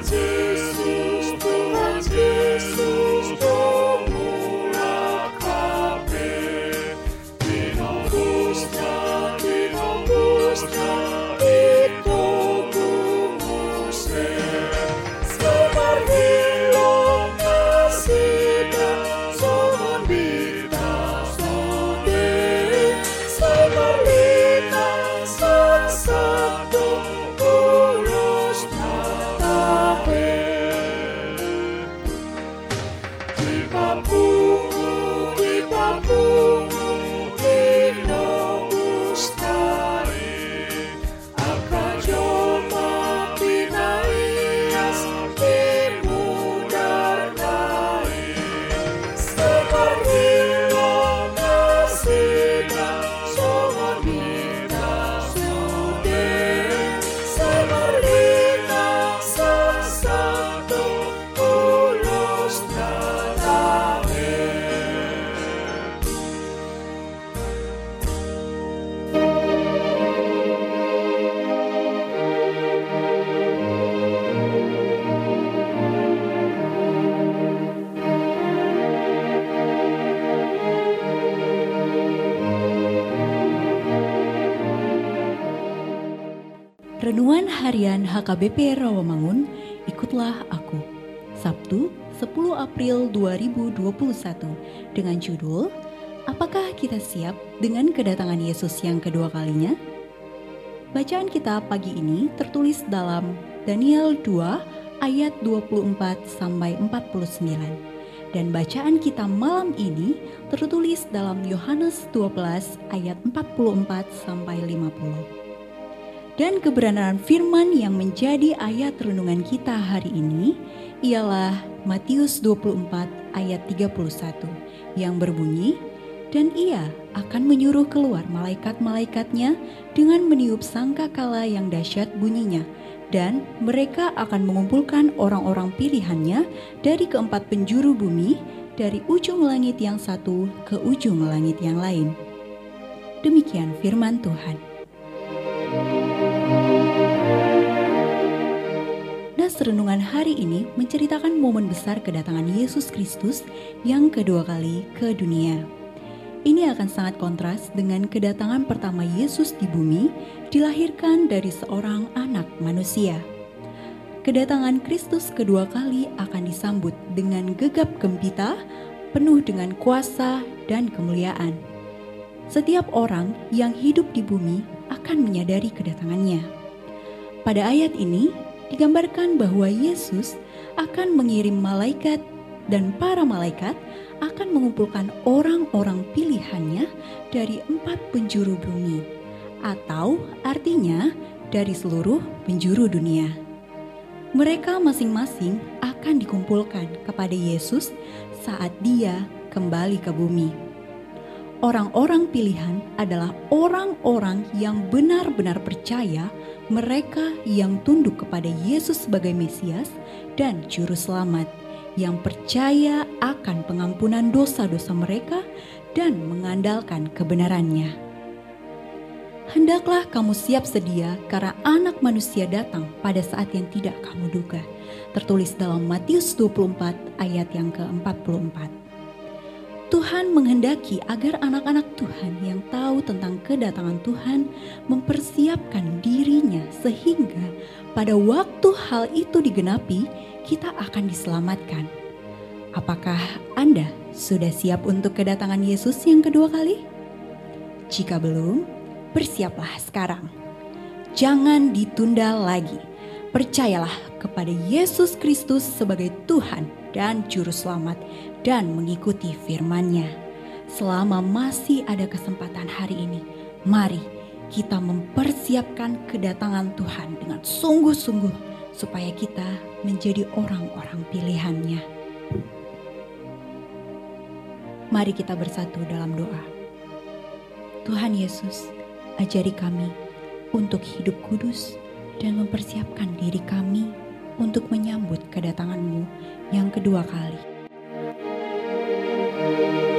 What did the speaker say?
exalted. Renungan Harian HKBP Rawamangun, ikutlah aku. Sabtu, 10 April 2021 dengan judul Apakah kita siap dengan kedatangan Yesus yang kedua kalinya? Bacaan kita pagi ini tertulis dalam Daniel 2 ayat 24 sampai 49 dan bacaan kita malam ini tertulis dalam Yohanes 12 ayat 44 sampai 50. Dan kebenaran firman yang menjadi ayat renungan kita hari ini ialah Matius 24 ayat 31 yang berbunyi, Dan ia akan menyuruh keluar malaikat-malaikatnya dengan meniup sangkakala yang dahsyat bunyinya, dan mereka akan mengumpulkan orang-orang pilihannya dari keempat penjuru bumi, dari ujung langit yang satu ke ujung langit yang lain. Demikian firman Tuhan. Nas renungan hari ini menceritakan momen besar kedatangan Yesus Kristus yang kedua kali ke dunia. Ini akan sangat kontras dengan kedatangan pertama Yesus di bumi, dilahirkan dari seorang anak manusia. Kedatangan Kristus kedua kali akan disambut dengan gegap gempita, penuh dengan kuasa dan kemuliaan. Setiap orang yang hidup di bumi akan menyadari kedatangannya. Pada ayat ini digambarkan bahwa Yesus akan mengirim malaikat dan para malaikat akan mengumpulkan orang-orang pilihannya dari empat penjuru bumi atau artinya dari seluruh penjuru dunia. Mereka masing-masing akan dikumpulkan kepada Yesus saat dia kembali ke bumi. Orang-orang pilihan adalah orang-orang yang benar-benar percaya mereka yang tunduk kepada Yesus sebagai Mesias dan Juru Selamat, yang percaya akan pengampunan dosa-dosa mereka dan mengandalkan kebenarannya. Hendaklah kamu siap sedia karena anak manusia datang pada saat yang tidak kamu duga. Tertulis dalam Matius 24 ayat yang ke-44. Tuhan menghendaki agar anak-anak Tuhan yang tahu tentang kedatangan Tuhan mempersiapkan dirinya sehingga pada waktu hal itu digenapi, kita akan diselamatkan. Apakah Anda sudah siap untuk kedatangan Yesus yang kedua kali? Jika belum, bersiaplah sekarang. Jangan ditunda lagi. Percayalah kepada Yesus Kristus sebagai Tuhan dan Juru Selamat dan mengikuti firman-Nya. Selama masih ada kesempatan hari ini, mari kita mempersiapkan kedatangan Tuhan dengan sungguh-sungguh supaya kita menjadi orang-orang pilihannya. Mari kita bersatu dalam doa. Tuhan Yesus, ajari kami untuk hidup kudus dan mempersiapkan diri kami untuk menyambut kedatanganmu yang kedua kali. thank you